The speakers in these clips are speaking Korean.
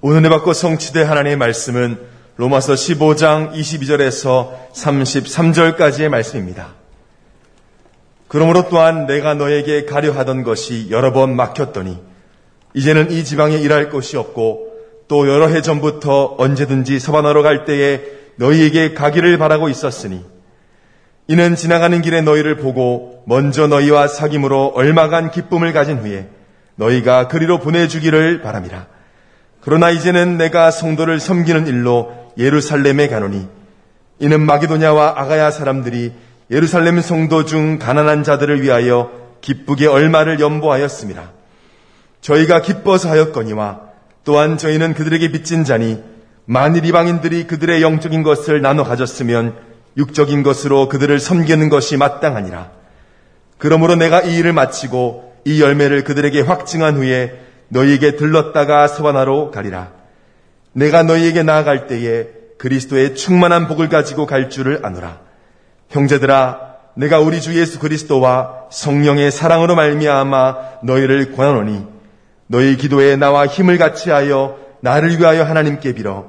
오늘 받고 성취될 하나님의 말씀은 로마서 15장 22절에서 33절까지의 말씀입니다. 그러므로 또한 내가 너에게 가려 하던 것이 여러 번 막혔더니 이제는 이 지방에 일할 곳이 없고 또 여러 해 전부터 언제든지 서반하러 갈 때에 너희에게 가기를 바라고 있었으니 이는 지나가는 길에 너희를 보고 먼저 너희와 사귐으로 얼마간 기쁨을 가진 후에 너희가 그리로 보내주기를 바랍니다. 그러나 이제는 내가 성도를 섬기는 일로 예루살렘에 가노니 이는 마게도냐와 아가야 사람들이 예루살렘 성도 중 가난한 자들을 위하여 기쁘게 얼마를 연보하였습니다. 저희가 기뻐서 하였거니와 또한 저희는 그들에게 빚진 자니 만일 이방인들이 그들의 영적인 것을 나눠 가졌으면 육적인 것으로 그들을 섬기는 것이 마땅하니라. 그러므로 내가 이 일을 마치고 이 열매를 그들에게 확증한 후에 너희에게 들렀다가 서바나로 가리라. 내가 너희에게 나아갈 때에 그리스도의 충만한 복을 가지고 갈 줄을 아노라. 형제들아, 내가 우리 주 예수 그리스도와 성령의 사랑으로 말미암아 너희를 권하노니 너희 기도에 나와 힘을 같이하여 나를 위하여 하나님께 빌어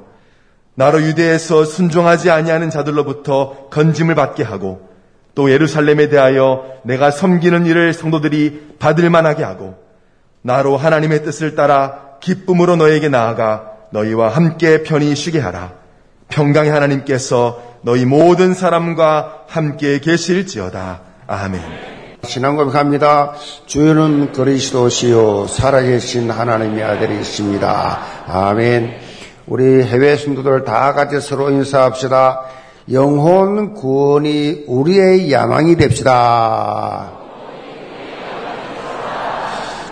나로 유대에서 순종하지 아니하는 자들로부터 건짐을 받게 하고 또 예루살렘에 대하여 내가 섬기는 일을 성도들이 받을 만하게 하고 나로 하나님의 뜻을 따라 기쁨으로 너에게 나아가 너희와 함께 편히 쉬게 하라. 평강의 하나님께서 너희 모든 사람과 함께 계실지어다. 아멘. 신앙 고백합니다. 주는 그리스도시요 살아계신 하나님의 아들이십니다. 아멘. 우리 해외 성도들 다 같이 서로 인사합시다. 영혼 구원이 우리의 야망이 됩시다.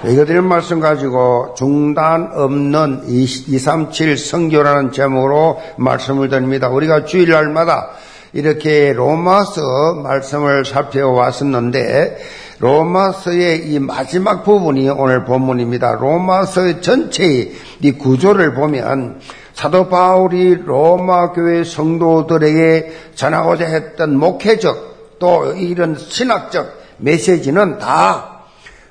이것들 말씀 가지고 중단 없는 237 성교라는 제목으로 말씀을 드립니다. 우리가 주일날마다 이렇게 로마서 말씀을 살펴왔었는데 로마서의 이 마지막 부분이 오늘 본문입니다. 로마서 전체의 이 구조를 보면 사도 바울이 로마 교회 성도들에게 전하고자 했던 목회적 또 이런 신학적 메시지는 다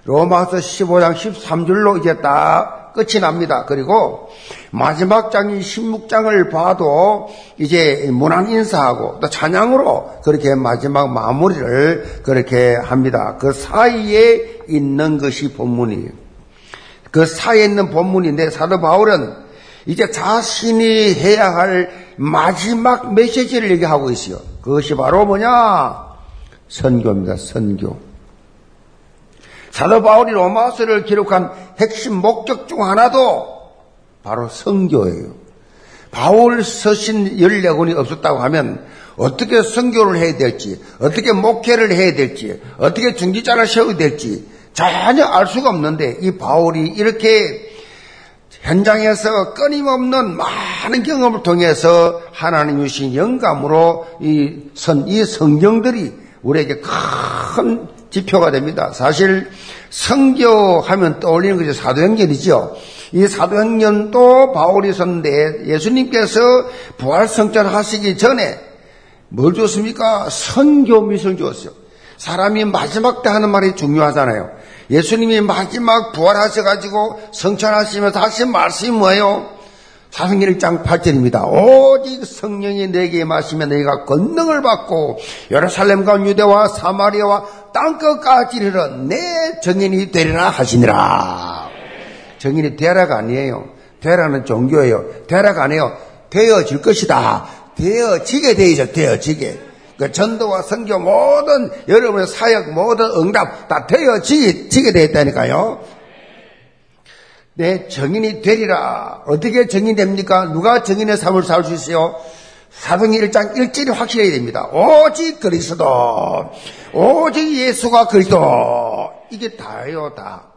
로마서 15장 13절로 이제 다 끝이 납니다. 그리고 마지막 장인 16장을 봐도 이제 문안 인사하고 또 찬양으로 그렇게 마지막 마무리를 그렇게 합니다. 그 사이에 있는 것이 본문이에요. 그 사이에 있는 본문인데 사도 바울은 이제 자신이 해야 할 마지막 메시지를 얘기하고 있어요. 그것이 바로 뭐냐? 선교입니다. 선교. 사도 바울이 로마서를 기록한 핵심 목적 중 하나도 바로 성교예요. 바울 서신 14권이 없었다고 하면 어떻게 성교를 해야 될지, 어떻게 목회를 해야 될지, 어떻게 중지자를 세워야 될지 전혀 알 수가 없는데 이 바울이 이렇게 현장에서 끊임없는 많은 경험을 통해서 하나님 주신 영감으로 이 선, 이 성경들이 우리에게 큰 지표가 됩니다. 사실 성교하면 떠올리는 것이 사도행전이죠. 이 사도행전도 바울이 썼는데 예수님께서 부활성전 하시기 전에 뭘 줬습니까? 선교 미술 줬어요. 사람이 마지막 때 하는 말이 중요하잖아요. 예수님이 마지막 부활하셔가지고 성천하시면서 하신 말씀이 뭐예요? 1장 8절입니다. 오직 성령이 내게 마시면 너희가 권능을 받고 예루살렘과 유대와 사마리아와 땅끝까지 이르러 내 정인이 되리라 하시니라. 정인이 되라가 아니에요. 되라는 종교예요. 되라가 아니에요. 되어질 것이다. 되어지게 되죠. 되어지게. 그 전도와 선교 모든 여러분의 사역 모든 응답 다 되어지게 되었다니까요. 내 정인이 되리라. 어떻게 정인이 됩니까? 누가 정인의 삶을 살 수 있어요? 사도행 1장 1절이 확실해야 됩니다. 오직 그리스도. 오직 예수가 그리스도. 이게 다예요, 다.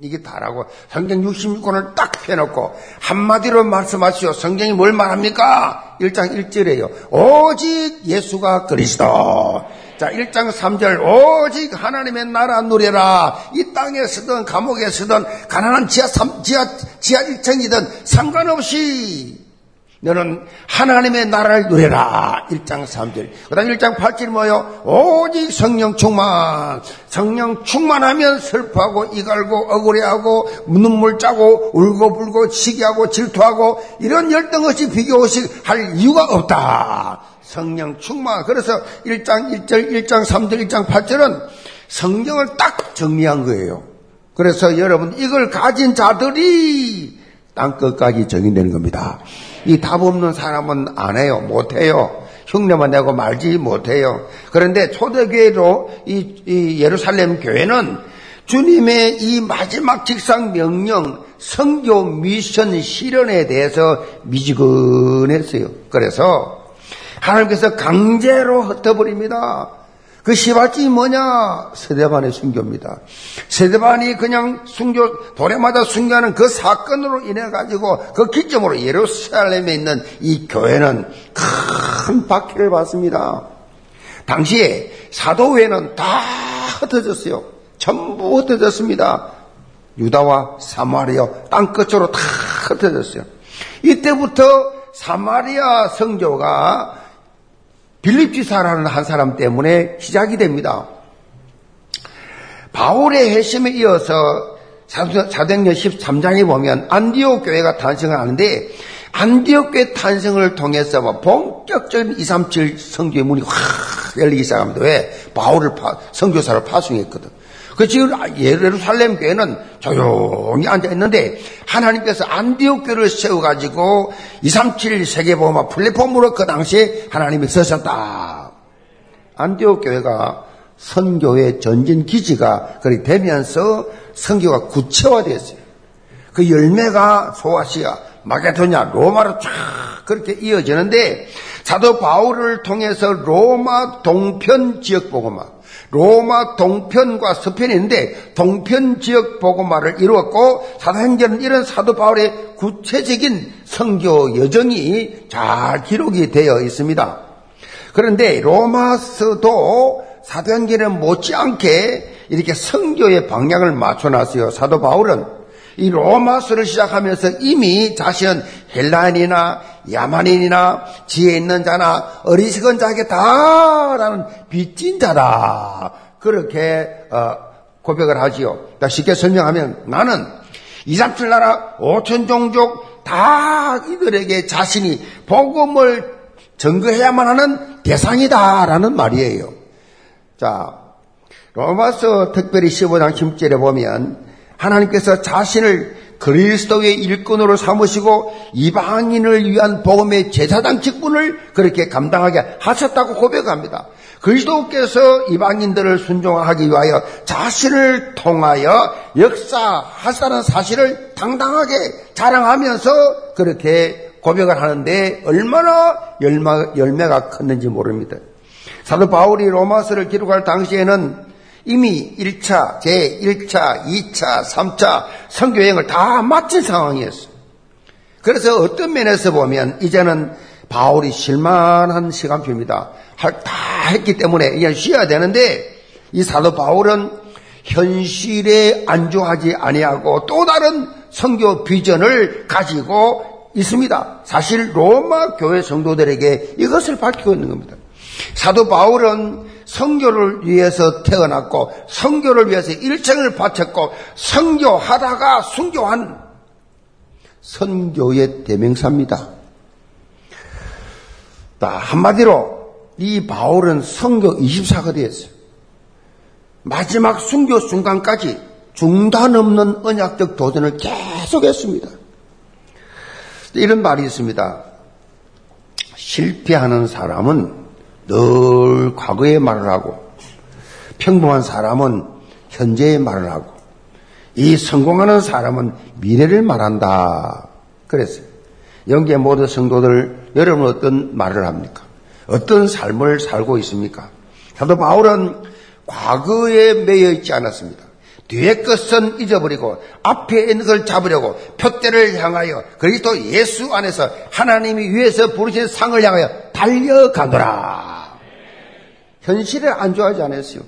이게 다라고 성경 66권을 딱 펴놓고 한마디로 말씀하시오. 성경이 뭘 말합니까? 1장 1절에요. 오직 예수가 그리스도. 자, 1장 3절, 오직 하나님의 나라 누려라. 이 땅에 서든, 감옥에 서든, 가난한 지하 3, 지하, 지하 1층이든 상관없이 너는 하나님의 나라를 누려라. 1장 3절. 그 다음 1장 8절 뭐요? 오직 성령 충만. 성령 충만하면 슬퍼하고 이갈고 억울해하고 눈물 짜고 울고 불고 시기하고 질투하고 이런 열등 없이 비교식 할 이유가 없다. 성령 충만. 그래서 1장 1절, 1장 3절, 1장 8절은 성경을 딱 정리한 거예요. 그래서 여러분 이걸 가진 자들이 땅 끝까지 정의되는 겁니다. 이 답 없는 사람은 안 해요. 못 해요. 흉내만 내고 말지 못해요. 그런데 초대교회로 이, 이 예루살렘 교회는 주님의 이 마지막 직상 명령, 성교 미션 실현에 대해서 미지근했어요. 그래서 하나님께서 강제로 흩어버립니다. 그 시발점이 뭐냐? 세대반의 순교입니다. 세대반이 그냥 순교, 도래마다 순교하는 그 사건으로 인해가지고 그 기점으로 예루살렘에 있는 이 교회는 큰 박해를 받습니다. 당시에 사도회는 다 흩어졌어요. 전부 흩어졌습니다. 유다와 사마리아 땅끝으로 다 흩어졌어요. 이때부터 사마리아 성교가 빌립지사라는 한 사람 때문에 시작이 됩니다. 바울의 핵심에 이어서 사도행전 13장에 보면 안디옥 교회가 탄생을 하는데 안디옥 교회 탄생을 통해서 뭐 본격적인 237 성교의 문이 확 열리기 시작합니다. 왜? 바울을 파, 성교사를 파송했거든. 그 지금 예루살렘 교회는 조용히 앉아 있는데 하나님께서 안디옥 교를 세워 가지고 237 세계 보험화 플랫폼으로 그 당시에 하나님이 쓰셨다. 안디옥 교회가 선교의 전진 기지가 그리 되면서 선교가 구체화됐어요. 그 열매가 소아시아, 마게도냐, 로마로 쫙 그렇게 이어지는데 사도 바울을 통해서 로마 동편 지역 보고마 로마 동편과 서편이 있는데 동편 지역 보고마를 이루었고 사도행전은 이런 사도 바울의 구체적인 성교 여정이 잘 기록이 되어 있습니다. 그런데 로마서도 사도행전에 못지않게 이렇게 성교의 방향을 맞춰놨어요. 사도 바울은 이 로마서를 시작하면서 이미 자신은 헬라인이나 야만인이나 지혜 있는 자나 어리석은 자에게 다라는 빚진 자다. 그렇게 어, 고백을 하지요. 쉽게 설명하면 나는 이삼칠 나라 오천 종족 다 이들에게 자신이 복음을 증거해야만 하는 대상이다라는 말이에요. 자, 로마서 특별히 15장 10절에 보면 하나님께서 자신을 그리스도의 일꾼으로 삼으시고 이방인을 위한 복음의 제사장 직분을 그렇게 감당하게 하셨다고 고백합니다. 그리스도께서 이방인들을 순종하기 위하여 자신을 통하여 역사하시다는 사실을 당당하게 자랑하면서 그렇게 고백을 하는데 얼마나 열매가 컸는지 모릅니다. 사도 바울이 로마서를 기록할 당시에는 이미 1차, 제1차, 2차, 3차 성교여행을 다 마친 상황이었어요. 그래서 어떤 면에서 보면 이제는 바울이 실만한 시간표입니다. 다 했기 때문에 이제 쉬어야 되는데 이 사도 바울은 현실에 안주하지 아니하고 또 다른 성교 비전을 가지고 있습니다. 사실 로마 교회 성도들에게 이것을 밝히고 있는 겁니다. 사도 바울은 성교를 위해서 태어났고 성교를 위해서 일생을 바쳤고 성교하다가 순교한 선교의 대명사입니다. 한마디로 이 바울은 성교 24가 되었어요. 마지막 순교 순간까지 중단 없는 언약적 도전을 계속했습니다. 이런 말이 있습니다. 실패하는 사람은 늘 과거의 말을 하고 평범한 사람은 현재의 말을 하고 이 성공하는 사람은 미래를 말한다. 그랬어요. 영계 모든 성도들 여러분 어떤 말을 합니까? 어떤 삶을 살고 있습니까? 사도 바울은 과거에 매여 있지 않았습니다. 뒤에 것은 잊어버리고 앞에 있는 걸 잡으려고 표대를 향하여 그리스도 예수 안에서 하나님이 위에서 부르신 상을 향하여 달려가노라. 현실에 안주하지 않았어요.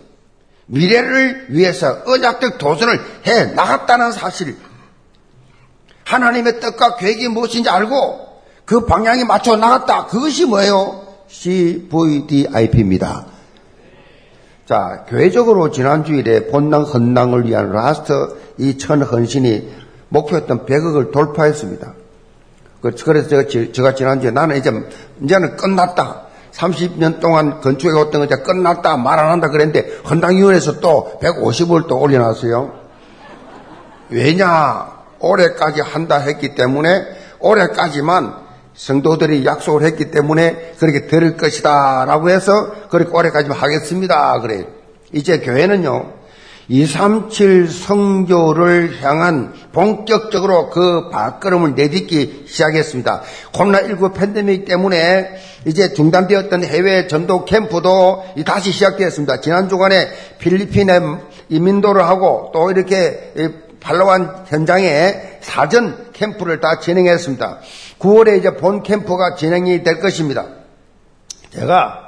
미래를 위해서 언약적 도전을 해 나갔다는 사실. 하나님의 뜻과 계획이 무엇인지 알고 그 방향에 맞춰 나갔다. 그것이 뭐예요? CVDIP입니다. 자, 교회적으로 지난주일에 본당 헌당을 위한 last 이 천 헌신이 목표했던 100억을 돌파했습니다. 그, 그래서 제가, 제가 지난주에 나는 이제, 이제는 끝났다. 30년 동안 왔던 거 이제 끝났다. 말 안 한다 그랬는데, 헌당위원회에서 또 150을 또 올려놨어요. 왜냐? 올해까지 한다 했기 때문에, 올해까지만 성도들이 약속을 했기 때문에 그렇게 들을 것이다. 라고 해서 그렇게 올해까지만 하겠습니다. 그래. 이제 교회는요, 237 성교를 향한 본격적으로 그 발걸음을 내딛기 시작했습니다. 코로나19 팬데믹 때문에 이제 중단되었던 해외 전도 캠프도 다시 시작되었습니다. 지난 주간에 필리핀에 이민도를 하고 또 이렇게 팔로완 현장에 사전 캠프를 다 진행했습니다. 9월에 이제 본 캠프가 진행이 될 것입니다. 제가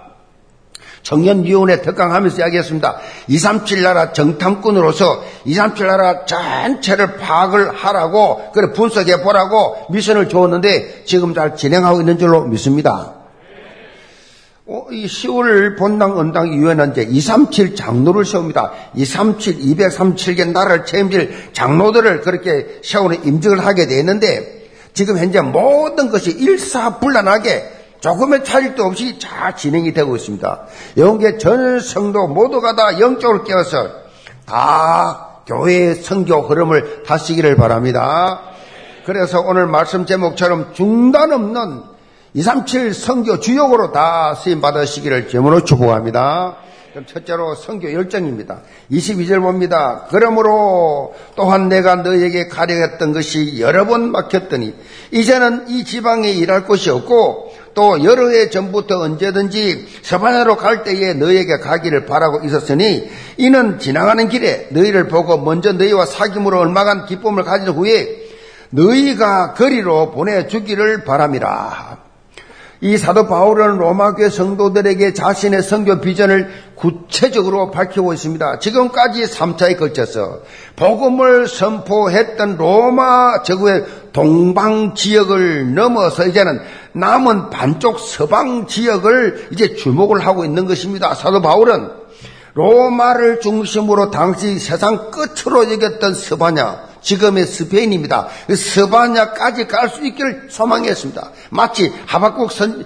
청년위원회 특강하면서 이야기했습니다. 237 나라 정탐꾼으로서 237 나라 전체를 파악을 하라고 그래 분석해 보라고 미션을 주었는데 지금 잘 진행하고 있는 줄로 믿습니다. 어, 이 10월 본당 언당 위원회는 이제 237 장로를 세웁니다. 237, 237개 나라를 책임질 장로들을 그렇게 세우는 임직을 하게 되는데 지금 현재 모든 것이 일사불란하게 조금의 차질도 없이 잘 진행이 되고 있습니다. 영계 전 성도 모두가 다 영적으로 깨어서 다 교회의 성교 흐름을 다시기를 바랍니다. 그래서 오늘 말씀 제목처럼 중단 없는 237 성교 주역으로 다 쓰임 받으시기를 제문으로 축복합니다. 그럼 첫째로 성교 열정입니다. 22절 봅니다. 그러므로 또한 내가 너에게 가려했던 것이 여러 번 막혔더니 이제는 이 지방에 일할 곳이 없고 또 여러 해 전부터 언제든지 서반야로 갈 때에 너에게 가기를 바라고 있었으니 이는 지나가는 길에 너희를 보고 먼저 너희와 사귐으로 얼마간 기쁨을 가진 후에 너희가 거리로 보내주기를 바람이라. 이 사도 바울은 로마교회 성도들에게 자신의 성교 비전을 구체적으로 밝히고 있습니다. 지금까지 3차에 걸쳐서 복음을 선포했던 로마 제국의 동방 지역을 넘어서 이제는 남은 반쪽 서방 지역을 이제 주목을 하고 있는 것입니다. 사도 바울은 로마를 중심으로 당시 세상 끝으로 여겼던 스바냐, 지금의 스페인입니다. 그 스바냐까지 갈 수 있기를 소망했습니다. 마치 하박국 선,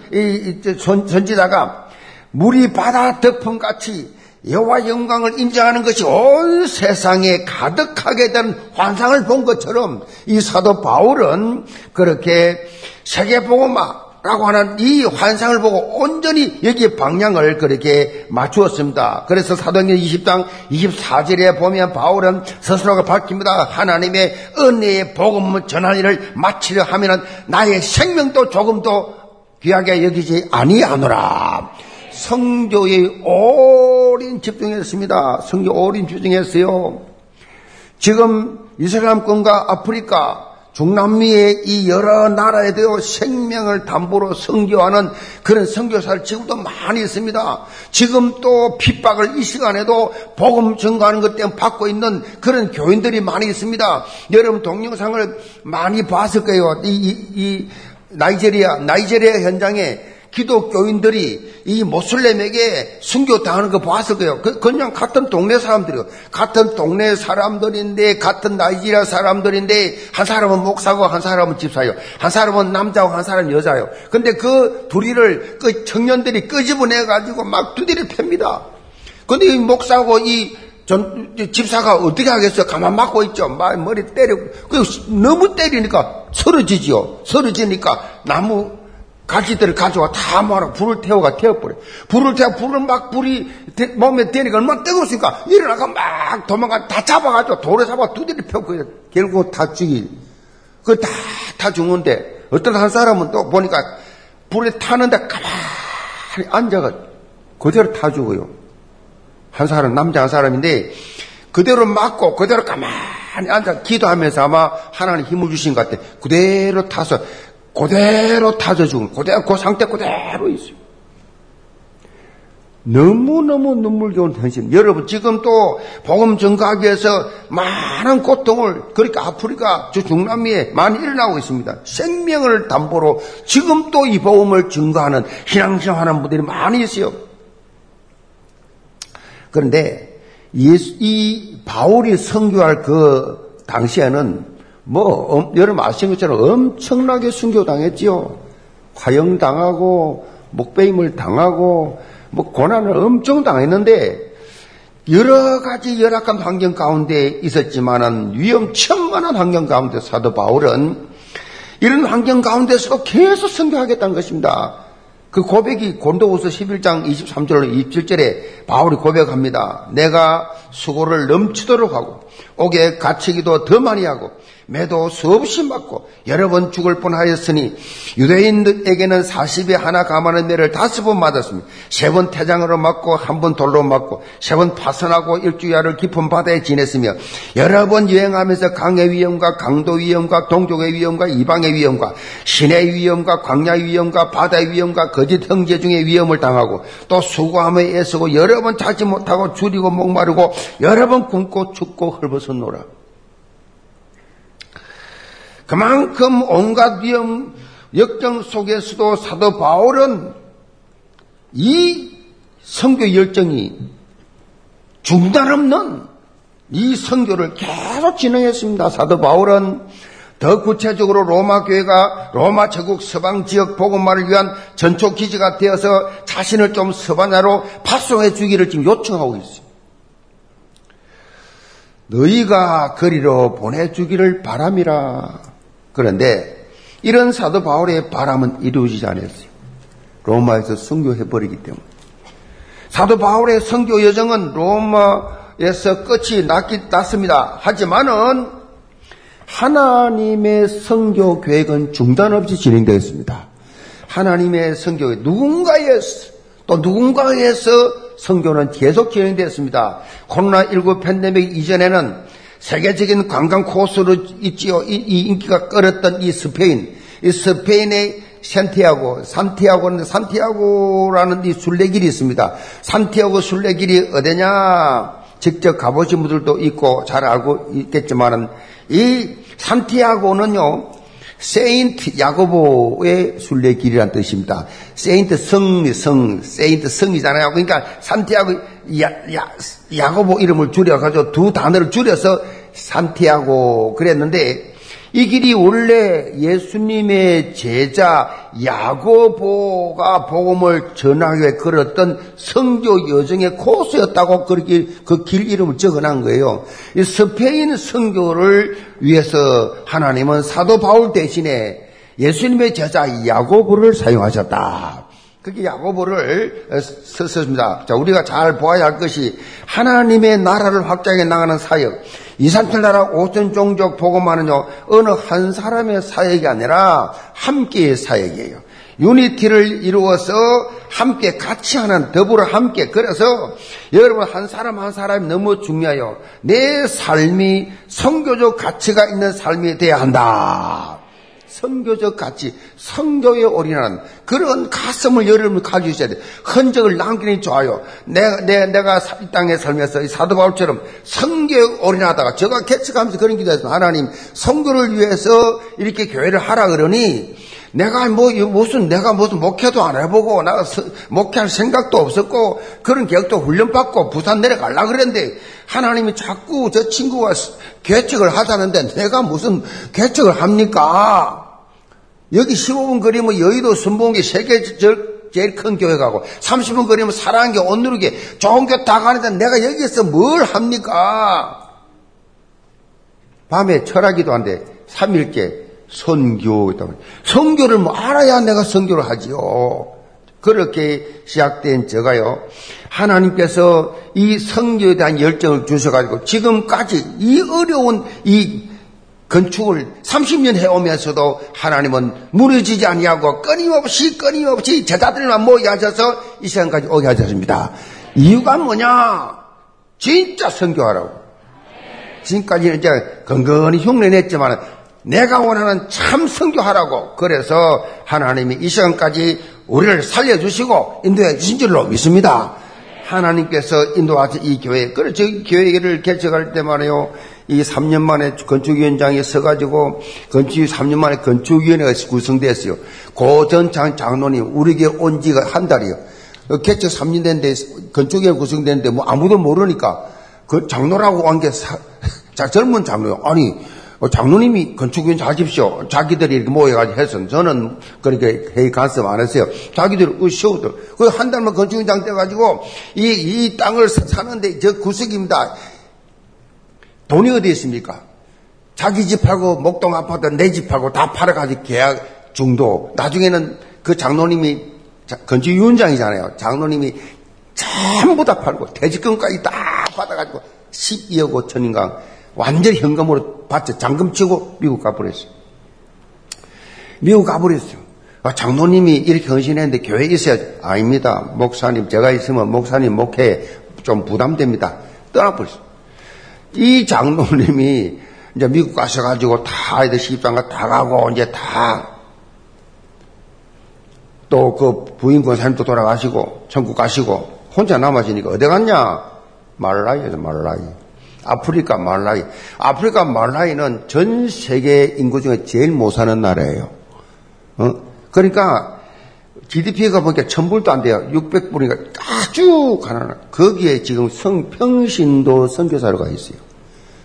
선, 지자가 물이 바다 덮음같이 여호와 영광을 인정하는 것이 온 세상에 가득하게 된 환상을 본 것처럼 이 사도 바울은 그렇게 세계 복음화 라고 하는 이 환상을 보고 온전히 여기에 방향을 그렇게 맞추었습니다. 그래서 사도행전 20장 24절에 보면 바울은 스스로가 밝힙니다. 하나님의 은혜의 복음을 전할 일을 마치려 하면 나의 생명도 조금도 귀하게 여기지 아니하노라. 성교에 오랜 집중했습니다. 성교 오랜 집중했어요. 지금 이슬람권과 아프리카 중남미의 이 여러 나라에도 생명을 담보로 성교하는 그런 성교사를 지금도 많이 있습니다. 지금 또 핍박을 이 시간에도 복음 증거하는 것 때문에 받고 있는 그런 교인들이 많이 있습니다. 여러분 동영상을 많이 봤을 거예요. 이, 이, 이 나이제리아, 나이제리아 현장에 기독교인들이 이 모슬렘에게 순교당하는 거 봤을 거예요. 그, 그냥 같은 동네 사람들이요. 같은 동네 사람들인데, 같은 나이지리아 사람들인데, 한 사람은 목사고, 한 사람은 집사요. 한 사람은 남자고, 한 사람은 여자요. 근데 그 둘이를, 그 청년들이 끄집어내가지고 막 두드려 팹니다. 근데 이 목사고, 이 전, 집사가 어떻게 하겠어요? 가만 막고 있죠. 머리 때리고. 그 너무 때리니까 서러지지요. 서러지니까 나무 가지들을 가져와 다 모아라 불을 태워가 태워버려. 불을 태워 불을 막 불이 몸에 대니까 얼마나 뜨거웠으니까 일어나가 막 도망가 다 잡아가지고 돌에 잡아 두드려 펴고 결국 다 죽이. 그 다 다 죽는데 어떤 한 사람은 또 보니까 불에 타는데 가만히 앉아가 그대로 타 죽어요. 한 사람 남자 한 사람인데 그대로 맞고 그대로 가만히 앉아 기도하면서 아마 하나님 힘을 주신 것 같아. 그대로 타서 그대로 타져 죽은, 그대로, 그 상태 그대로 있어요. 너무너무 눈물겨운 현실. 여러분, 지금 또 복음 전가하기 위해서 많은 고통을, 그러니까 아프리카, 저 중남미에 많이 일어나고 있습니다. 생명을 담보로 지금 또 이 복음을 증가하는 신앙생활하는 분들이 많이 있어요. 그런데 예수, 이 바울이 선교할 그 당시에는 뭐, 여러분 아시는 것처럼 엄청나게 순교당했지요. 화형당하고, 목배임을 당하고, 뭐 고난을 엄청 당했는데 여러 가지 열악한 환경 가운데 있었지만은 위험천만한 환경 가운데 사도 바울은 이런 환경 가운데서도 계속 선교하겠다는 것입니다. 그 고백이 곤도우서 11장 23절 27절에 바울이 고백합니다. 내가 수고를 넘치도록 하고 옥에 갇히기도 더 많이 하고 매도 수없이 맞고 여러 번 죽을 뻔하였으니 유대인에게는 40에 하나 감하는 매를 다섯 번 맞았습니다. 세 번 태장으로 맞고 한 번 돌로 맞고 세 번 파선하고 일주야를 깊은 바다에 지냈으며 여러 번 여행하면서 강의 위험과 강도 위험과 동족의 위험과 이방의 위험과 신의 위험과 광야의 위험과 바다의 위험과 거짓 형제 중의 위험을 당하고 또 수고하며 애쓰고 여러 번 자지 못하고 줄이고 목마르고 여러 번 굶고 춥고 헐벗었노라. 그만큼 온갖 위험, 역정 속에서도 사도 바울은 이 성교 열정이 중단 없는 이 선교를 계속 진행했습니다. 사도 바울은 더 구체적으로 로마 교회가 로마 제국 서방 지역 복음화를 위한 전초 기지가 되어서 자신을 좀 서반야로 파송해 주기를 지금 요청하고 있어요. 너희가 거리로 보내주기를 바람이라. 그런데 이런 사도 바울의 바람은 이루어지지 않았어요. 로마에서 성교해버리기 때문에. 사도 바울의 성교 여정은 로마에서 끝이 났기, 났습니다. 하지만은 하나님의 성교 계획은 중단 없이 진행되었습니다. 하나님의 성교, 누군가의, 또 누군가에서 성교는 계속 진행되었습니다. 코로나19 팬데믹 이전에는 세계적인 관광 코스로 있지요. 이, 이 인기가 끌었던 이 스페인, 이 스페인의 산티아고, 산티아고는 산티아고라는 이 순례길이 있습니다. 산티아고 순례길이 어디냐? 직접 가보신 분들도 있고 잘 알고 있겠지만은 이 산티아고는요. Saint 야고보의 순례 길이란 뜻입니다. Saint 성, 성, Saint 성이잖아요. 그러니까 산티아고 야, 야, 야고보 이름을 줄여가지고 두 단어를 줄여서 산티아고 그랬는데 이 길이 원래 예수님의 제자 야고보가 복음을 전하기 위해 걸었던 선교 여정의 코스였다고 그렇게 그길 이름을 적어놓은 거예요. 이 스페인 성교를 위해서 하나님은 사도 바울 대신에 예수님의 제자 야고보를 사용하셨다. 그게 야고보를 썼습니다. 자, 우리가 잘 보아야 할 것이 하나님의 나라를 확장해 나가는 사역. 이산틀 나라 오천 종족 복음하는요 어느 한 사람의 사역이 아니라 함께의 사역이에요. 유니티를 이루어서 함께 같이 하는 더불어 함께 그래서 여러분 한 사람 한 사람이 너무 중요해요. 내 삶이 성교적 가치가 있는 삶이 돼야 한다. 선교적 가치, 성교에 올인하는 그런 가슴을 여러분 가지고 있어야 돼. 흔적을 남기니 좋아요. 내가, 내, 내가 이 땅에 살면서 사도 바울처럼 성교에 올인하다가 제가 개척하면서 그런 기도했습니다. 하나님, 성교를 위해서 이렇게 교회를 하라 그러니 내가 뭐 무슨 내가 무슨 목회도 안 해보고 나가 목회할 생각도 없었고 그런 계획도 훈련받고 부산 내려갈라 그랬는데 하나님이 자꾸 저 친구가 개척을 하자는데 내가 무슨 개척을 합니까? 여기 15분 거리면 여의도 순봉기 세계 제일 큰 교회 가고 30분 거리면 사랑교 온누르게 좋은 교회 다 가는데 내가 여기서 뭘 합니까? 밤에 철학기도 한데 3일째 선교 선교를 뭐 알아야 내가 선교를 하지요. 그렇게 시작된 저가요. 하나님께서 이 성교에 대한 열정을 주셔가지고 지금까지 이 어려운 이 건축을 30년 해오면서도 하나님은 무너지지 아니하고 끊임없이 끊임없이 제자들만 모여 앉아서 이 시간까지 오게 하셨습니다. 이유가 뭐냐? 진짜 선교하라고. 지금까지는 이제 건건히 흉내냈지만 내가 원하는 참 선교하라고 그래서 하나님이 이 시간까지 우리를 살려주시고 인도해 주신 줄로 믿습니다. 하나님께서 인도하신 이 교회. 그래, 저 교회를 개척할 때 말이에요. 이 3년 만에 건축위원장이 서가지고 건축 3년 만에 건축위원회가 구성됐어요. 고전 장, 장로님 우리 교회 온 지가 한 달이요. 개척 3년 됐는데 건축위원회 구성됐는데 뭐 아무도 모르니까 그 장로라고 한게 젊은 장로요. 아니 어, 장로님이 건축위원장 하십시오. 자기들이 이렇게 모여가지고 해서 저는 그렇게 회의 간섭 안 했어요. 자기들 그 쇼들 그 한 달만 건축위원장 돼가지고 이, 이 땅을 사는데 저 구석입니다. 돈이 어디 있습니까? 자기 집하고 목동 아파트 내 집하고 다 팔아가지고 계약 중도. 나중에는 그 장로님이 건축위원장이잖아요. 장로님이 전부 다 팔고 퇴직금까지 다 받아가지고 12억 5천인가 완전히 현금으로 받쳐 잠금 치고 미국 가버렸어요. 미국 가버렸어요. 아, 장로님이 이렇게 헌신했는데 교회에 있어야 아닙니다. 목사님 제가 있으면 목사님 목회 좀 부담됩니다. 떠나버렸어요. 이 장로님이 이제 미국 가셔가지고 다 아이들 시집장가 다 가고 이제 다 또 그 부인 권사님도 돌아가시고 천국 가시고 혼자 남아지니까 어디 갔냐? 말라이에서 말라이. 아프리카 말라이. 아프리카 말라이는 전 세계 인구 중에 제일 못 사는 나라예요. 어? 그러니까 GDP가 보니까 천불도 안 돼요. 600불이니까 아주 가난한. 거기에 지금 성 평신도 선교사로가 있어요.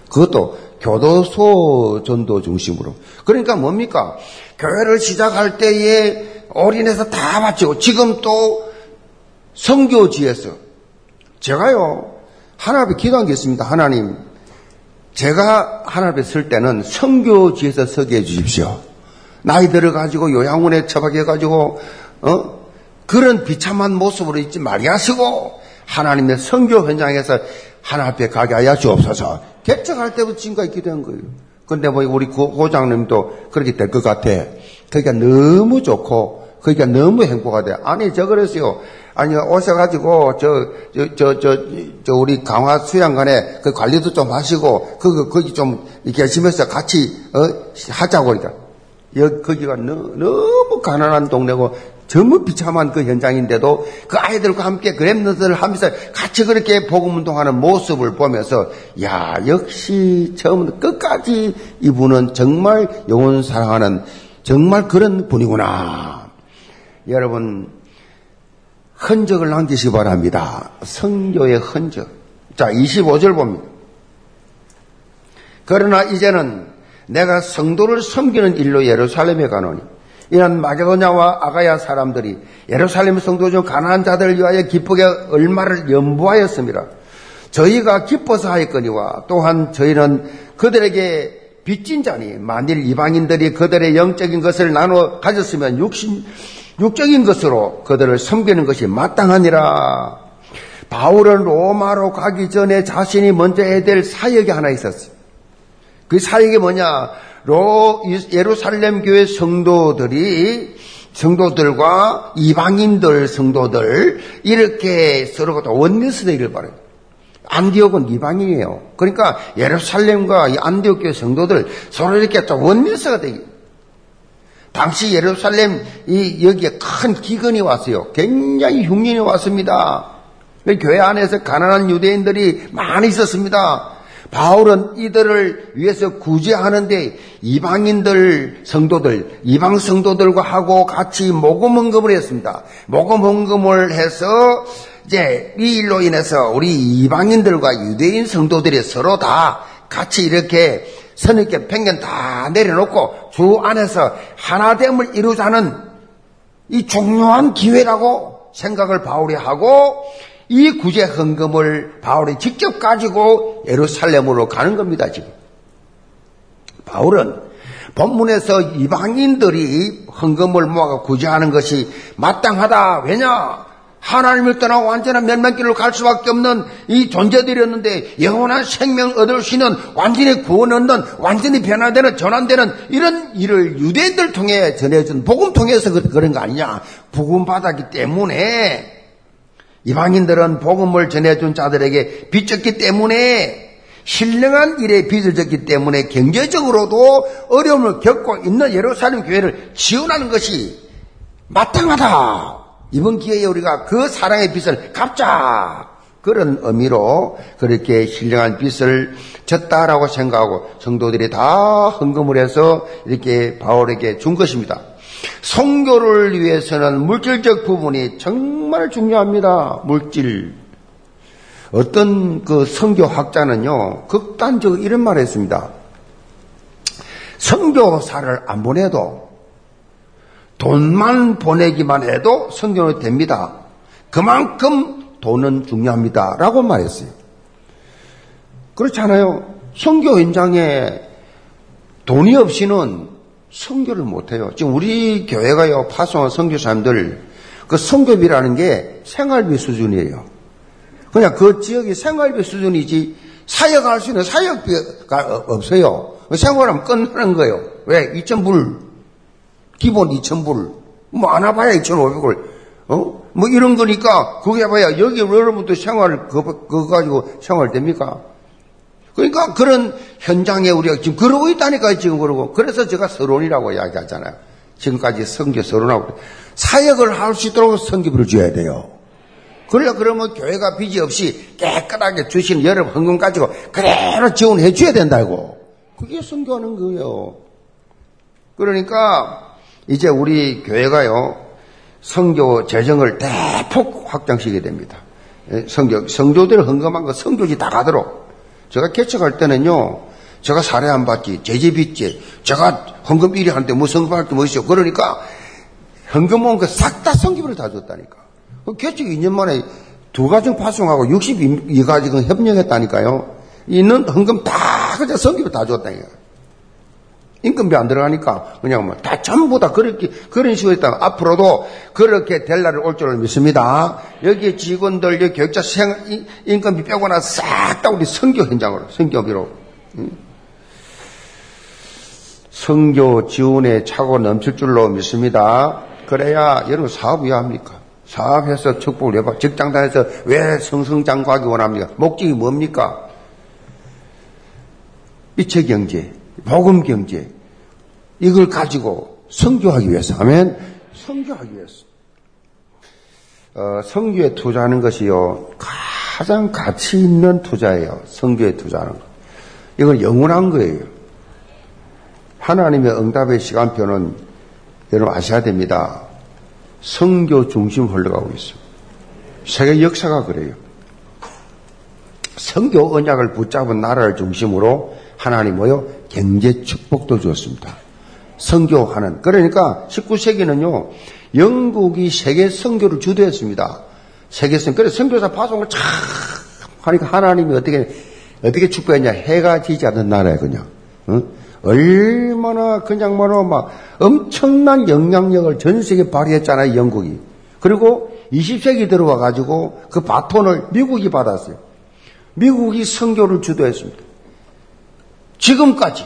그것도 교도소 전도 중심으로. 그러니까 뭡니까? 교회를 시작할 때에 올인해서 다 바치고 지금 또 성교지에서 제가요 하나님 앞에 기도한 게 있습니다. 하나님, 제가 하나님 앞에 설 때는 성교지에서 서게 해주십시오. 나이 들어가지고 요양원에 처박혀가지고, 어? 그런 비참한 모습으로 있지 말게 하시고, 하나님의 성교 현장에서 하나님 앞에 가게 하여 주옵소서. 개척할 때부터 지금까지 기도한 거예요. 근데 뭐 우리 고장님도 그렇게 될 것 같아. 그러니까 너무 좋고, 그러니까 너무 행복하대. 아니, 저 그랬어요. 아니, 오셔가지고, 저, 저, 저, 저, 저 우리 강화 수양관에 그 관리도 좀 하시고, 그, 거기 좀 계시면서 같이, 어, 하자고 그러니까. 여기, 거기가 너, 너무 가난한 동네고, 전부 비참한 그 현장인데도 그 아이들과 함께 그랩너들을 하면서 같이 그렇게 복음 운동하는 모습을 보면서 야 역시 처음부터 끝까지 이분은 정말 영혼 사랑하는 정말 그런 분이구나. 여러분 흔적을 남기시기 바랍니다. 성교의 흔적. 자, 25절 봅니다. 그러나 이제는 내가 성도를 섬기는 일로 예루살렘에 가노니 이런 마게도냐와 아가야 사람들이 예루살렘 성도 중 가난한 자들을 위하여 기쁘게 얼마를 연부하였습니다. 저희가 기뻐서 하였거니와 또한 저희는 그들에게 빚진 자니 만일 이방인들이 그들의 영적인 것을 나눠 가졌으면 육신 육적인 것으로 그들을 섬기는 것이 마땅하니라. 바울은 로마로 가기 전에 자신이 먼저 해야 될 사역이 하나 있었어요. 그 사역이 뭐냐? 로 예루살렘 교회 성도들이 성도들과 이방인들 성도들 이렇게 서로가 원내서 되기를 바래요. 안디옥은 이방인이에요. 그러니까 예루살렘과 안디옥 교회 성도들 서로 이렇게 또 원내서가 되기. 당시 예루살렘 이 여기에 큰 기근이 왔어요. 굉장히 흉년이 왔습니다. 교회 안에서 가난한 유대인들이 많이 있었습니다. 바울은 이들을 위해서 구제하는데 이방인들 성도들, 이방 성도들과 하고 같이 모금 헌금을 했습니다. 모금 헌금을 해서 이제 이 일로 인해서 우리 이방인들과 유대인 성도들이 서로 다 같이 이렇게 선있게 pen견 다 내려놓고 주 안에서 하나됨을 이루자는 이 중요한 기회라고 생각을 바울이 하고 이 구제 헌금을 바울이 직접 가지고 예루살렘으로 가는 겁니다, 지금. 바울은 본문에서 이방인들이 헌금을 모아가 구제하는 것이 마땅하다. 왜냐? 하나님을 떠나 완전한 멸망길로 갈 수밖에 없는 이 존재들이었는데 영원한 생명 얻을 수 있는 완전히 구원 얻는 완전히 변화되는 전환되는 이런 일을 유대인들 통해 전해준 복음 통해서 그, 그런 거 아니냐 복음 받았기 때문에 이방인들은 복음을 전해준 자들에게 빚졌기 때문에 신령한 일에 빚을 졌기 때문에 경제적으로도 어려움을 겪고 있는 예루살렘 교회를 지원하는 것이 마땅하다. 이번 기회에 우리가 그 사랑의 빛을 갚자. 그런 의미로 그렇게 신령한 빛을 졌다라고 생각하고 성도들이 다 헌금을 해서 이렇게 바울에게 준 것입니다. 성교를 위해서는 물질적 부분이 정말 중요합니다. 물질. 어떤 그 성교학자는요, 극단적으로 이런 말을 했습니다. 성교사를 안 보내도 돈만 보내기만 해도 성교는 됩니다. 그만큼 돈은 중요합니다. 라고 말했어요. 그렇잖아요. 성교 현장에 돈이 없이는 성교를 못해요. 지금 우리 교회가요, 파송한 성교사님들, 그 성교비라는 게 생활비 수준이에요. 그냥 그 지역이 생활비 수준이지, 사역할 수 있는 사역비가 없어요. 생활하면 끝나는 거예요. 왜? 2,000불. 기본 2,000불. 뭐, 안 와봐야 2,500불. 어? 뭐 이런 거니까, 그게 봐야 여기 여러분도 생활, 그거, 그거 가지고 생활 됩니까? 그러니까 그런 현장에 우리가 지금 그러고 있다니까요, 지금 그러고. 그래서 제가 서론이라고 이야기하잖아요. 지금까지 성교 서론하고. 사역을 할 수 있도록 성교비를 줘야 돼요. 그래야 그러면 교회가 빚이 없이 깨끗하게 주신 여러분 헌금 가지고 그대로 지원해 줘야 된다고. 그게 성교하는 거예요. 그러니까 이제 우리 교회가요, 성교 재정을 대폭 확장시키게 됩니다. 예, 성교, 성교들 헌금한 거 성교지 다 가도록. 제가 개척할 때는요, 제가 사례 안 받지, 제재빚지, 제가 헌금 1위 하는데 뭐 성금할 게 뭐 있어. 그러니까 헌금 온 거 싹 다 성기비를 다 줬다니까. 그 개척 2년 만에 두 가정 파송하고 62가정은 협력했다니까요. 있는 헌금 다 그냥 성기를 다 줬다니까. 임금비 안 들어가니까 그냥 뭐다 전부 다 그렇게 그런 식으로 했다. 앞으로도 그렇게 될 날이 올 줄을 믿습니다. 여기 직원들, 여기 교육자 생 임금비 빼고 나 싹 다 우리 성교 현장으로 성교비로. 성교 지원에 차고 넘칠 줄로 믿습니다. 그래야 여러분 사업 왜 합니까? 사업해서 축복을 해봐. 직장 다해서 왜 성성장구하기 원합니까? 목적이 뭡니까? 빛의 경제, 복음 경제, 이걸 가지고 성교하기 위해서 하면 성교하기 위해서. 어, 성교에 투자하는 것이요 가장 가치 있는 투자예요. 성교에 투자하는 거. 이건 영원한 거예요. 하나님의 응답의 시간표는 여러분 아셔야 됩니다. 성교 중심 흘러가고 있어요. 세계 역사가 그래요. 성교 언약을 붙잡은 나라를 중심으로 하나님 뭐요? 경제 축복도 주었습니다. 성교하는. 그러니까 19세기는요, 영국이 세계 성교를 주도했습니다. 세계 성, 그래서 성교사 파송을 참 하니까 하나님이 어떻게, 어떻게 축복했냐. 해가 지지 않는 나라에 그냥. 응? 얼마나 그냥 뭐로 막 엄청난 영향력을 전 세계에 발휘했잖아요, 영국이. 그리고 20세기 들어와 가지고 그 바톤을 미국이 받았어요. 미국이 성교를 주도했습니다. 지금까지.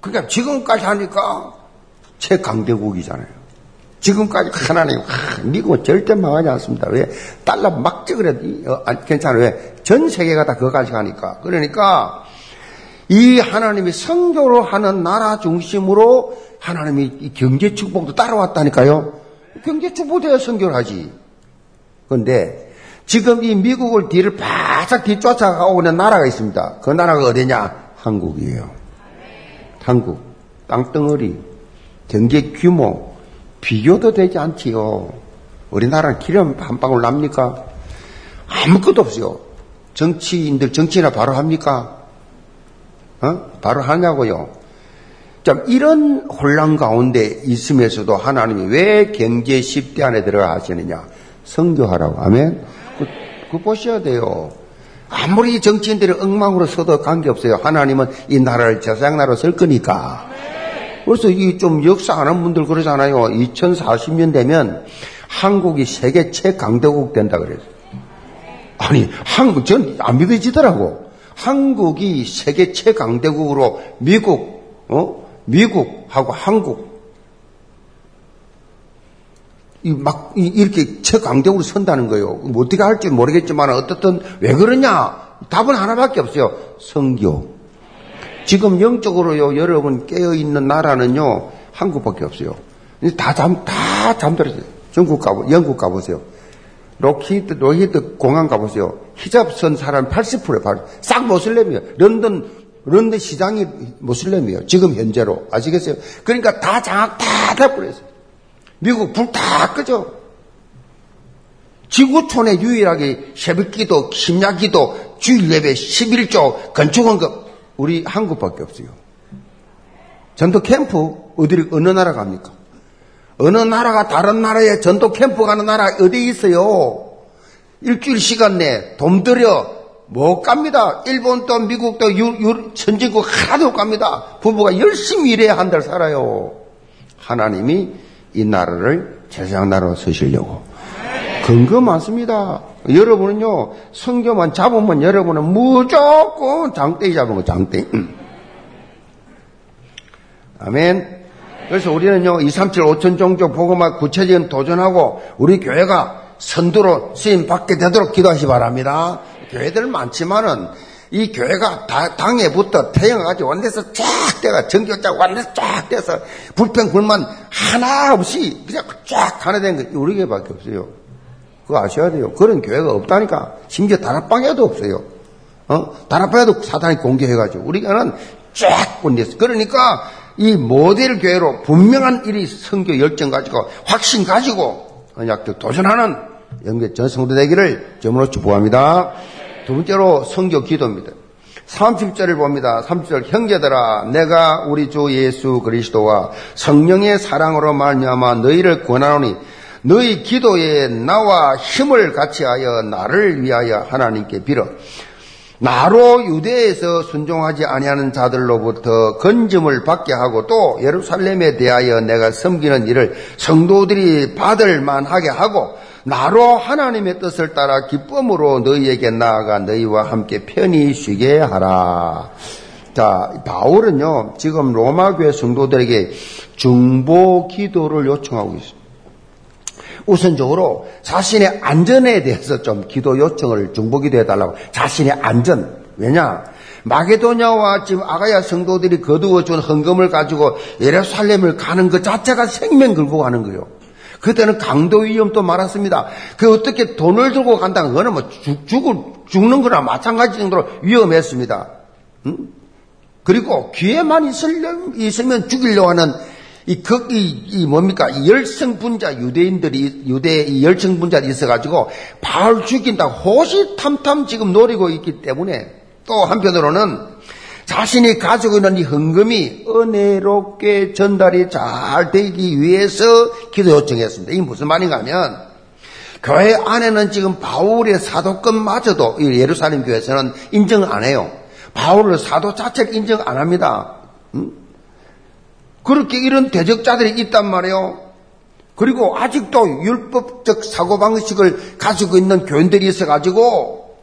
그러니까 지금까지 하니까 최강대국이잖아요. 지금까지 하나님, 미국은 절대 망하지 않습니다. 왜? 달러 막 찍으래, 어, 괜찮아요. 왜? 전 세계가 다 그거까지 가니까. 그러니까, 이 하나님이 성교로 하는 나라 중심으로 하나님이 경제 축복도 따라왔다니까요. 경제 축복돼야 성교를 하지. 그런데 지금 이 미국을 뒤를 바짝 뒤쫓아가고 있는 나라가 있습니다. 그 나라가 어디냐? 한국이에요. 한국. 땅덩어리. 경제 규모. 비교도 되지 않지요. 우리나라는 기름 한 방울 납니까? 아무것도 없어요. 정치인들 정치나 바로 합니까? 어? 바로 하냐고요. 자, 이런 혼란 가운데 있으면서도 하나님이 왜 경제 10대 안에 들어가 하시느냐? 성교하라고 하면 그, 그 보셔야 돼요. 아무리 정치인들이 엉망으로 서도 관계없어요. 하나님은 이 나라를 제사장 나라로 쓸 거니까. 그래서 이 좀 역사 아는 분들 그러잖아요. 2040년 되면 한국이 세계 최강대국 된다 그랬어요. 아니, 한국, 전 안 믿어지더라고. 한국이 세계 최강대국으로 미국, 어? 미국하고 한국, 이 막, 이렇게 최강대국으로 선다는 거예요. 뭐 어떻게 할지 모르겠지만, 어떻든 왜 그러냐? 답은 하나밖에 없어요. 선교. 지금 영적으로요, 여러분 깨어있는 나라는요, 한국밖에 없어요. 다 잠, 다 잠들었어요. 중국 가보, 영국 가보세요. 로히드, 로히드 공항 가보세요. 히잡 쓴 사람 80%에 바로 싹 모슬렘이에요. 런던, 런던 시장이 모슬렘이에요. 지금 현재로. 아시겠어요? 그러니까 다 장악 다 돼버렸어요. 미국 불 다 끄죠. 지구촌에 유일하게 새벽기도, 심야기도, 주일 예배 11조 건축한 거 우리 한국밖에 없어요. 전도 캠프 어디 어느 나라 갑니까? 어느 나라가 다른 나라에 전도 캠프 가는 나라 어디 있어요? 일주일 시간 내에 돈 들여 못 갑니다. 일본도 미국도 유, 유, 선진국 하나도 못 갑니다. 부부가 열심히 일해야 한 달 살아요. 하나님이 이 나라를 제사장 나라로 서시려고. 근거 많습니다. 여러분은요, 성경만 잡으면 여러분은 무조건 장대기 잡은 거, 장대. 아멘. 그래서 우리는요, 237, 5천 종족 보고만 구체적인 도전하고 우리 교회가 선두로 쓰임 받게 되도록 기도하시 기 바랍니다. 교회들 많지만은 이 교회가 다, 당에부터 태영가지고 완대서 쫙 돼가 전교자 완대서 쫙 돼서 불평 불만 하나 없이 그냥 쫙 하나 된거 우리 교회밖에 없어요. 그거 아셔야 돼요. 그런 교회가 없다니까. 심지어 다락방에도 없어요. 어? 다락방에도 사단이 공개해가지고 우리 교회는 쫙 본댔어. 그러니까 이 모델 교회로 분명한 일이 성교 열정 가지고 확신 가지고 언약적 도전하는 영계 전성도 되기를 점으로 축복합니다. 두 번째로 성교 기도입니다. 30절을 봅니다. 30절 형제들아 내가 우리 주 예수 그리스도와 성령의 사랑으로 말미암아 너희를 권하노니 너희 기도에 나와 힘을 같이 하여 나를 위하여 하나님께 빌어 나로 유대에서 순종하지 아니하는 자들로부터 건짐을 받게 하고 또 예루살렘에 대하여 내가 섬기는 일을 성도들이 받을 만하게 하고 나로 하나님의 뜻을 따라 기쁨으로 너희에게 나아가 너희와 함께 편히 쉬게 하라. 자, 바울은요, 지금 로마 교회 성도들에게 중보 기도를 요청하고 있습니다. 우선적으로 자신의 안전에 대해서 좀 기도 요청을 중보기도 해달라고. 자신의 안전. 왜냐? 마게도냐와 지금 아가야 성도들이 거두어 준 헌금을 가지고 예루살렘을 가는 것 자체가 생명 걸고 가는 거예요. 그때는 강도 위험도 많았습니다. 그 어떻게 돈을 들고 간다는 거는 뭐 죽, 죽을, 죽는 거나 마찬가지 정도로 위험했습니다. 응? 그리고 귀에만 있으면, 있으면 죽이려고 하는 이, 그, 이, 이 뭡니까? 이 열성 분자 유대인들이, 유대 열성 분자들이 있어가지고 바울 죽인다 호시탐탐 지금 노리고 있기 때문에 또 한편으로는 자신이 가지고 있는 이 헌금이 은혜롭게 전달이 잘 되기 위해서 기도 요청했습니다. 이게 무슨 말인가 하면 교회 안에는 지금 바울의 사도권마저도 예루살렘 교회에서는 인정 안 해요. 바울을 사도 자체를 인정 안 합니다. 응? 그렇게 이런 대적자들이 있단 말이에요. 그리고 아직도 율법적 사고방식을 가지고 있는 교인들이 있어가지고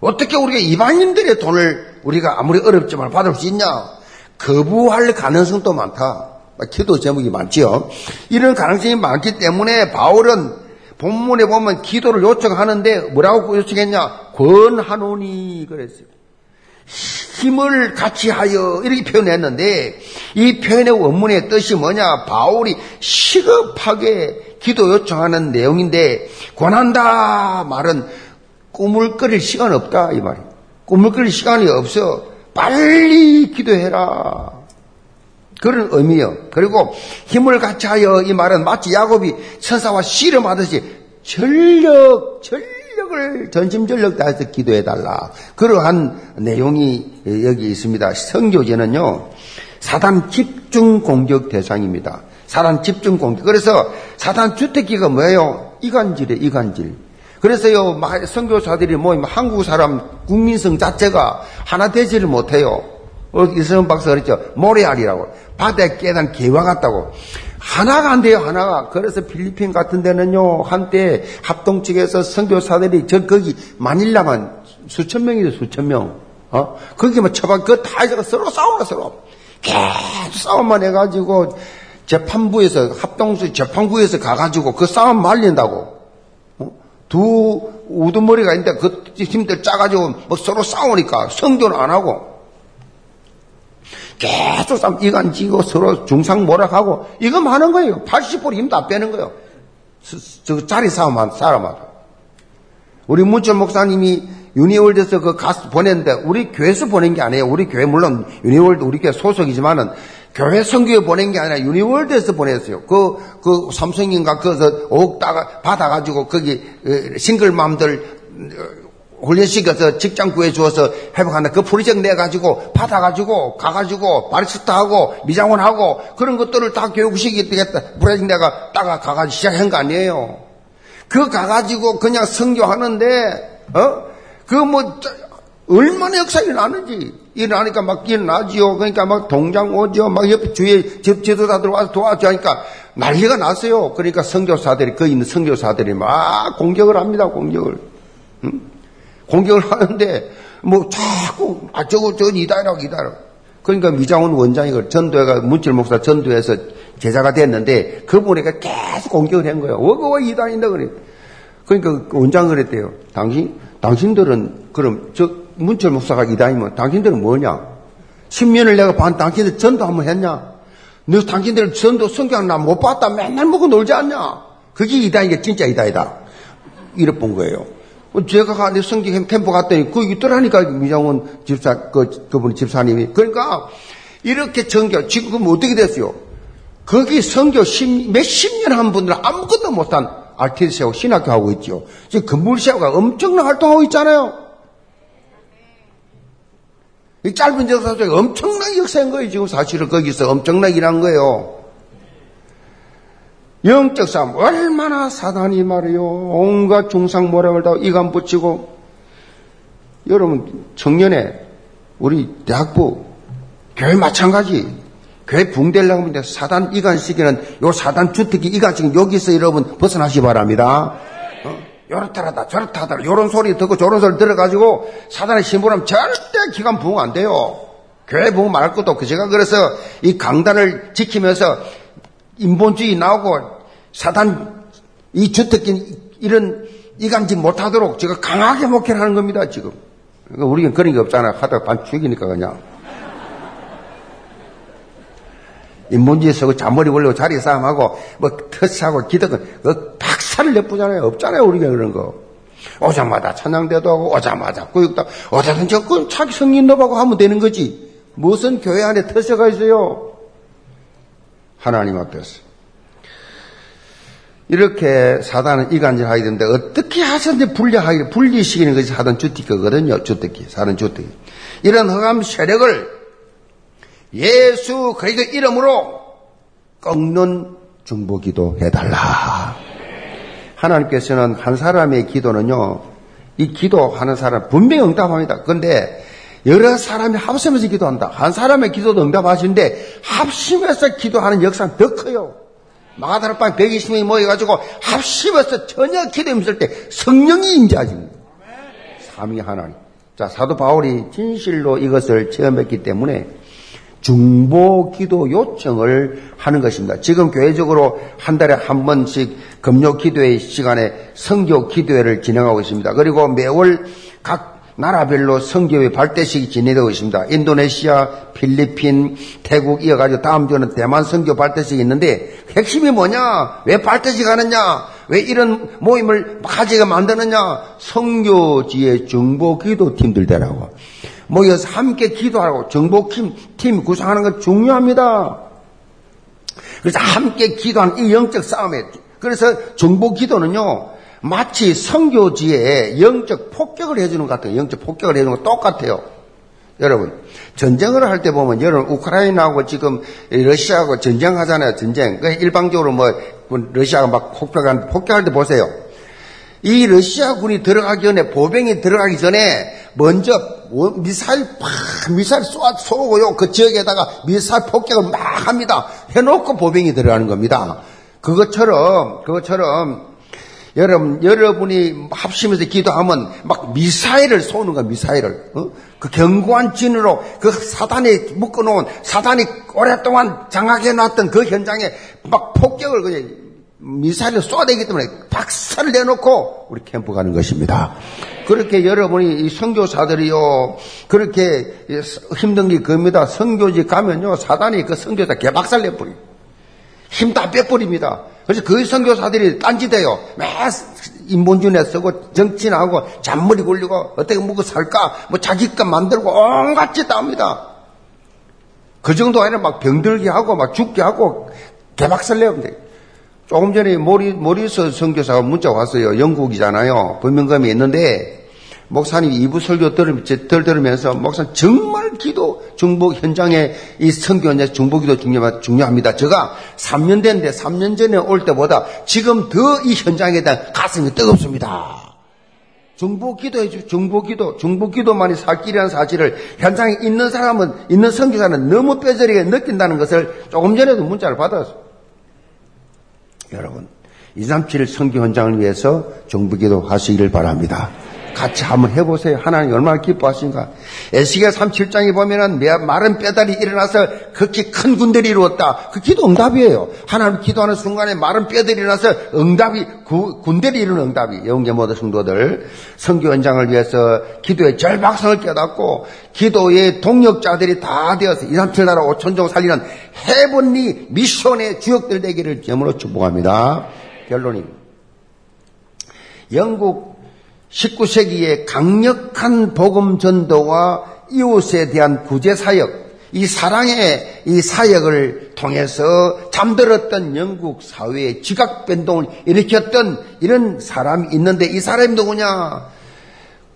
어떻게 우리가 이방인들의 돈을 우리가 아무리 어렵지만 받을 수 있냐? 거부할 가능성도 많다. 기도 제목이 많지요. 이런 가능성이 많기 때문에 바울은 본문에 보면 기도를 요청하는데 뭐라고 요청했냐? 권하노니 그랬어요. 힘을 같이 하여 이렇게 표현했는데 이 표현의 원문의 뜻이 뭐냐? 바울이 시급하게 기도 요청하는 내용인데 권한다 말은 꿈을 끓일 시간 없다 이 말이. 꿈을 끓일 시간이 없어. 빨리 기도해라. 그런 의미요. 그리고 힘을 같이 하여 이 말은 마치 야곱이 천사와 씨름하듯이 전력, 전력 전력을 전심전력 다해서 기도해 달라. 그러한 내용이 여기 있습니다. 성교제는요, 사단 집중 공격 대상입니다. 사단 집중 공격. 그래서 사단 주택기가 뭐예요? 이간질이에요, 이간질. 그래서요, 선교사들이 모이면 한국 사람 국민성 자체가 하나 되지를 못해요. 어, 이승훈 박사가 그랬죠. 모래알이라고. 바다에 깨단 개와 같다고. 하나가 안 돼요, 하나가. 그래서 필리핀 같은 데는요, 한때 합동 측에서 선교사들이 저 거기 마닐라만 수천 명이죠, 수천 명. 어? 거기만 처방, 그다 해서 서로 싸우나, 서로. 계속 싸움만 해가지고 재판부에서, 합동수 재판부에서 가가지고 그 싸움 말린다고. 어? 두 우두머리가 있는데 그 힘들 짜가지고 뭐 서로 싸우니까 선교는 안 하고. 계속 싸움, 이간질하고 서로 중상모략하고, 이거 하는 거예요. 80%힘 다 빼는 거예요. 저 자리 싸움한 사람하고. 우리 문철 목사님이 유니월드에서 그 가수 보냈는데 우리 교회에서 보낸 게 아니에요. 우리 교회 물론 유니월드 우리 교회 소속이지만은 교회 선교에 보낸 게 아니라 유니월드에서 보냈어요. 그, 그 삼성인가 그서 옥 따가, 받아가지고 거기 어, 싱글맘들 어, 훈련시켜서 직장 구해주어서 회복한다. 그 프로젝트 내가지고 받아가지고 가가지고 바리스타하고 미장원하고 그런 것들을 다 교육시키게 되겠다. 프로젝트 내가 따가 가가지고 시작한 거 아니에요. 그 가가지고 그냥 선교하는데, 어? 그 뭐, 얼마나 역사가 일어나는지. 일어나니까 막 일어나지요. 그러니까 막 동장 오죠. 막 옆에 주위에 집 지도자들 와서 도와줘 하니까 난리가 났어요. 그러니까 선교사들이, 그 있는 선교사들이 막 공격을 합니다. 공격을. 응? 공격을 하는데, 뭐 자꾸, 아, 저거, 저거 이다라고, 이다라고. 그러니까 미장원 원장이 그 전도회가 문철 목사 전도에서 제자가 됐는데 그분에게 계속 공격을 한 거예요. 어거와 이단인다 그래. 그러니까 그 원장 그랬대요. 당신 당신들은 그럼 저 문철 목사가 이단이면 당신들은 뭐냐? 10년을 내가 반 당신들 전도 한번 했냐? 너 당신들 전도 성경 나 못 봤다 맨날 먹고 놀지 않냐? 그게 이단이게 진짜 이단이다. 이래 본 거예요. 제가 가는 성경 캠프 갔더니 그 있더라니까 미장원 집사 그 그분 집사님이 그러니까 이렇게 정교 지금 어떻게 됐어요? 거기 성교 몇십 년 한 분들은 아무것도 못한 아티스트하고 신학교 하고 있죠. 지금 건물시하가 엄청난 활동하고 있잖아요. 이 짧은 역사 속에 엄청난 역사인 거예요. 지금 사실은 거기서 엄청나게 일한 거예요. 영적 싸움 얼마나 사단이 말이요 온갖 중상 모략을 다 이간 붙이고 여러분 청년에 우리 대학부 교회 마찬가지 교회 붕대려고 하는데 사단 이간시기는 요 사단 주특기 이간시기 여기서 여러분 벗어나시 기 바랍니다. 어? 요렇다라다 저렇다다 요런 소리 듣고 저런 소리 들어가지고 사단의 신부는 절대 기간 부응 안 돼요. 교회 부응 말할 것도 없고 제가 그래서 이 강단을 지키면서 인본주의 나오고 사단 이 주특기 이런 이간지 못하도록 제가 강하게 목회를 하는 겁니다 지금. 그러니까 우리는 그런 게 없잖아. 하다가 반 죽이니까 그냥. 인문지에서 그 잔머리 걸리고 자리 싸움하고 뭐 터치하고 기득은 그 박살을 내쁘잖아요. 없잖아요. 우리가 그런 거. 오자마자 찬양대도 하고 오자마자 구육도 어디든지 그 자기 성인 너하고 하면 되는 거지. 무슨 교회 안에 터세가 있어요. 하나님 앞에서. 이렇게 사단은 이간질하게 되는데 어떻게 하선데 분리하기 분리시키는 것이 사단 주특기거든요. 주특기, 사단 주특기. 이런 흑암 세력을 예수 그리스도 이름으로 꺾는 중보기도 해달라. 하나님께서는 한 사람의 기도는요, 이 기도하는 사람 분명히 응답합니다. 그런데 여러 사람이 합심해서 기도한다. 한 사람의 기도도 응답하시는데 합심해서 기도하는 역사는 더 커요. 마가다락방 120명이 모여가지고 합심해서 전혀 기도 힘쓸 때 성령이 임재하지. 삼위 하나님. 자, 사도 바울이 진실로 이것을 체험했기 때문에 중보 기도 요청을 하는 것입니다. 지금 교회적으로 한 달에 한 번씩 금요 기도회 시간에 성교 기도회를 진행하고 있습니다. 그리고 매월 각 나라별로 성교회 발대식이 진행되고 있습니다. 인도네시아, 필리핀, 태국 이어가지고 다음 주는 대만 성교 발대식이 있는데 핵심이 뭐냐? 왜 발대식 하느냐? 왜 이런 모임을 가지게 만드느냐? 성교지의 중보 기도 팀들 되라고. 모여서 함께 기도하고 정복팀 팀 구성하는 건 중요합니다. 그래서 함께 기도하는 이 영적 싸움에 그래서 정복 기도는요 마치 성교지에 영적 폭격을 해주는 것 같아요. 영적 폭격을 해주는 거 똑같아요. 여러분 전쟁을 할 때 보면 여러분 우크라이나하고 지금 러시아하고 전쟁하잖아요. 전쟁. 그 일방적으로 뭐 러시아가 막 폭격한 폭격할 때 보세요. 이 러시아 군이 들어가기 전에 보병이 들어가기 전에 먼저 미사일 팍 미사일 쏘아 쏘고요 그 지역에다가 미사일 폭격을 막 합니다. 해놓고 보병이 들어가는 겁니다. 그것처럼 그것처럼 여러분 여러분이 합심해서 기도하면 막 미사일을 쏘는 거야 미사일을 어? 그 견고한 진으로 그 사단이 묶어놓은 사단이 오랫동안 장악해놨던 그 현장에 막 폭격을 그냥 미사일을 쏘아대기 때문에 박살을 내놓고 우리 캠프 가는 것입니다. 그렇게 여러분이 선교사들이요 그렇게 힘든 게 겁니다. 선교지 가면요 사단이 그 선교사 개박살 내버리 힘 다 빼버립니다. 그래서 그 선교사들이 딴짓해요. 매 인본주의에 쓰고 정치나하고 잔머리 굴리고 어떻게 먹고 살까 뭐 자기값 만들고 온갖 짓 합니다. 그 정도 아니라 막 병들게 하고 막 죽게 하고 개박살 내요. 조금 전에 모리, 모리스 선교사가 문자 왔어요. 영국이잖아요. 범명감이 있는데 목사님 이부 설교 들으면서 목사님 정말 기도 중복 현장에 이 선교 현장 중복 기도 중요, 중요합니다. 제가 3년 됐는데 3년 전에 올 때보다 지금 더 이 현장에 대한 가슴이 뜨겁습니다. 중복 기도해 주, 중복 기도, 중복 기도만이 살 길이라는 사실을 현장에 있는 사람은, 있는 선교사는 너무 뼈저리게 느낀다는 것을 조금 전에도 문자를 받았어요. 여러분, 237 선교 현장을 위해서 중복 기도 하시기를 바랍니다. 같이 한번 해보세요. 하나님 얼마나 기뻐하신가. 에스겔 37장에 보면은 마른 뼈다리 일어나서 그렇게 큰 군대를 이루었다. 그 기도 응답이에요. 하나님 기도하는 순간에 마른 뼈들이 일어나서 응답이 구, 군대를 이루는 응답이 영계 모든 성도들 성교 현장을 위해서 기도의 절박성을 깨닫고 기도의 동력자들이 다 되어서 2, 3, 7 나라 5천 종 살리는 해븐리 미션의 주역들 되기를 점으로 축복합니다. 결론입니다. 영국 19세기의 강력한 복음 전도와 이웃에 대한 구제 사역, 이 사랑의 이 사역을 통해서 잠들었던 영국 사회의 지각 변동을 일으켰던 이런 사람이 있는데 이 사람이 누구냐?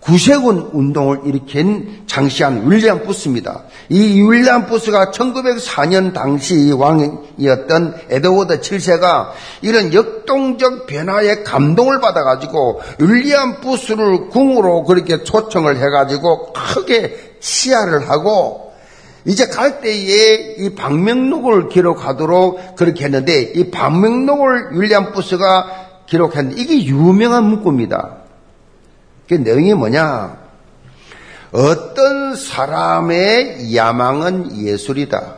구세군 운동을 일으킨 장시한 윌리엄 부스입니다. 이 윌리엄 부스가 1904년 당시 왕이었던 에드워드 7세가 이런 역동적 변화에 감동을 받아가지고 윌리엄 부스를 궁으로 그렇게 초청을 해가지고 크게 치하를 하고 이제 갈 때에 이 방명록을 기록하도록 그렇게 했는데 이 방명록을 윌리엄 부스가 기록했는데 이게 유명한 문구입니다. 그 내용이 뭐냐? 어떤 사람의 야망은 예술이다.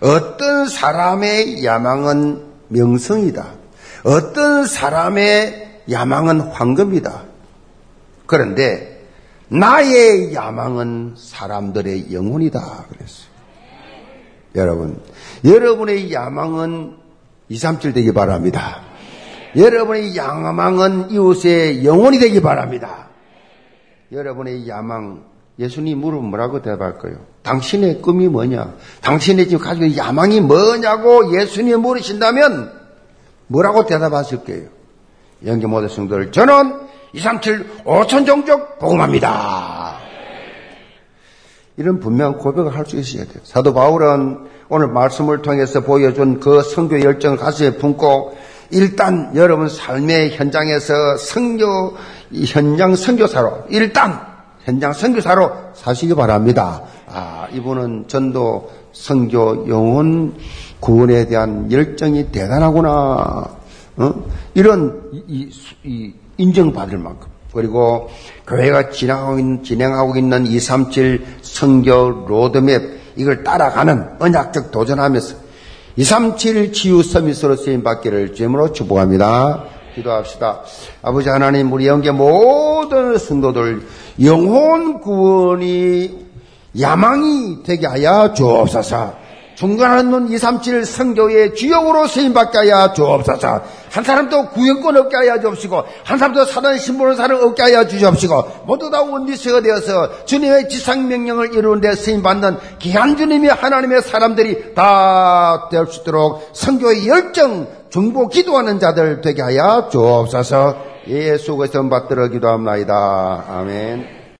어떤 사람의 야망은 명성이다. 어떤 사람의 야망은 황금이다. 그런데 나의 야망은 사람들의 영혼이다. 그랬어요. 여러분, 여러분의 야망은 237 되기 바랍니다. 여러분의 야망은 이웃의 영혼이 되기 바랍니다. 여러분의 야망, 예수님 물으면 뭐라고 대답할 거예요? 당신의 꿈이 뭐냐? 당신의 지금 가지고 있는 야망이 뭐냐고 예수님 물으신다면 뭐라고 대답하실 거예요? 영계 모든 성도들, 저는 237 5천 종족 복음합니다. 이런 분명한 고백을 할 수 있어야 돼요. 사도 바울은 오늘 말씀을 통해서 보여준 그 성교 열정을 가슴에 품고 일단 여러분 삶의 현장에서 성교 현장 선교사로 일단 현장 선교사로 사시기 바랍니다. 아 이분은 전도 성교 영혼 구원에 대한 열정이 대단하구나. 어? 이런 이, 이 인정받을 만큼 그리고 교회가 진행하고 있는, 진행하고 있는 237 성교 로드맵 이걸 따라가는 언약적 도전하면서 237 치유 서밋으로 쓰임 받기를 주임으로 축복합니다. 기도합시다. 아버지 하나님 우리 영계 모든 성도들 영혼 구원이 야망이 되게 하여 주옵소서. 중간한 눈237 성교의 주역으로 쓰임받게 하여 주옵소서. 한 사람도 구역권 얻게 하여 주옵시고, 한 사람도 사단 신분을 사는 얻게 하여 주옵시고, 모두 다 원리스가 되어서 주님의 지상명령을 이루는데 쓰임받는 귀한 주님이 하나님의 사람들이 다 될 수 있도록 성교의 열정, 중보 기도하는 자들 되게 하여 주옵소서. 예수 그리스도 받들어 기도합니다. 아멘.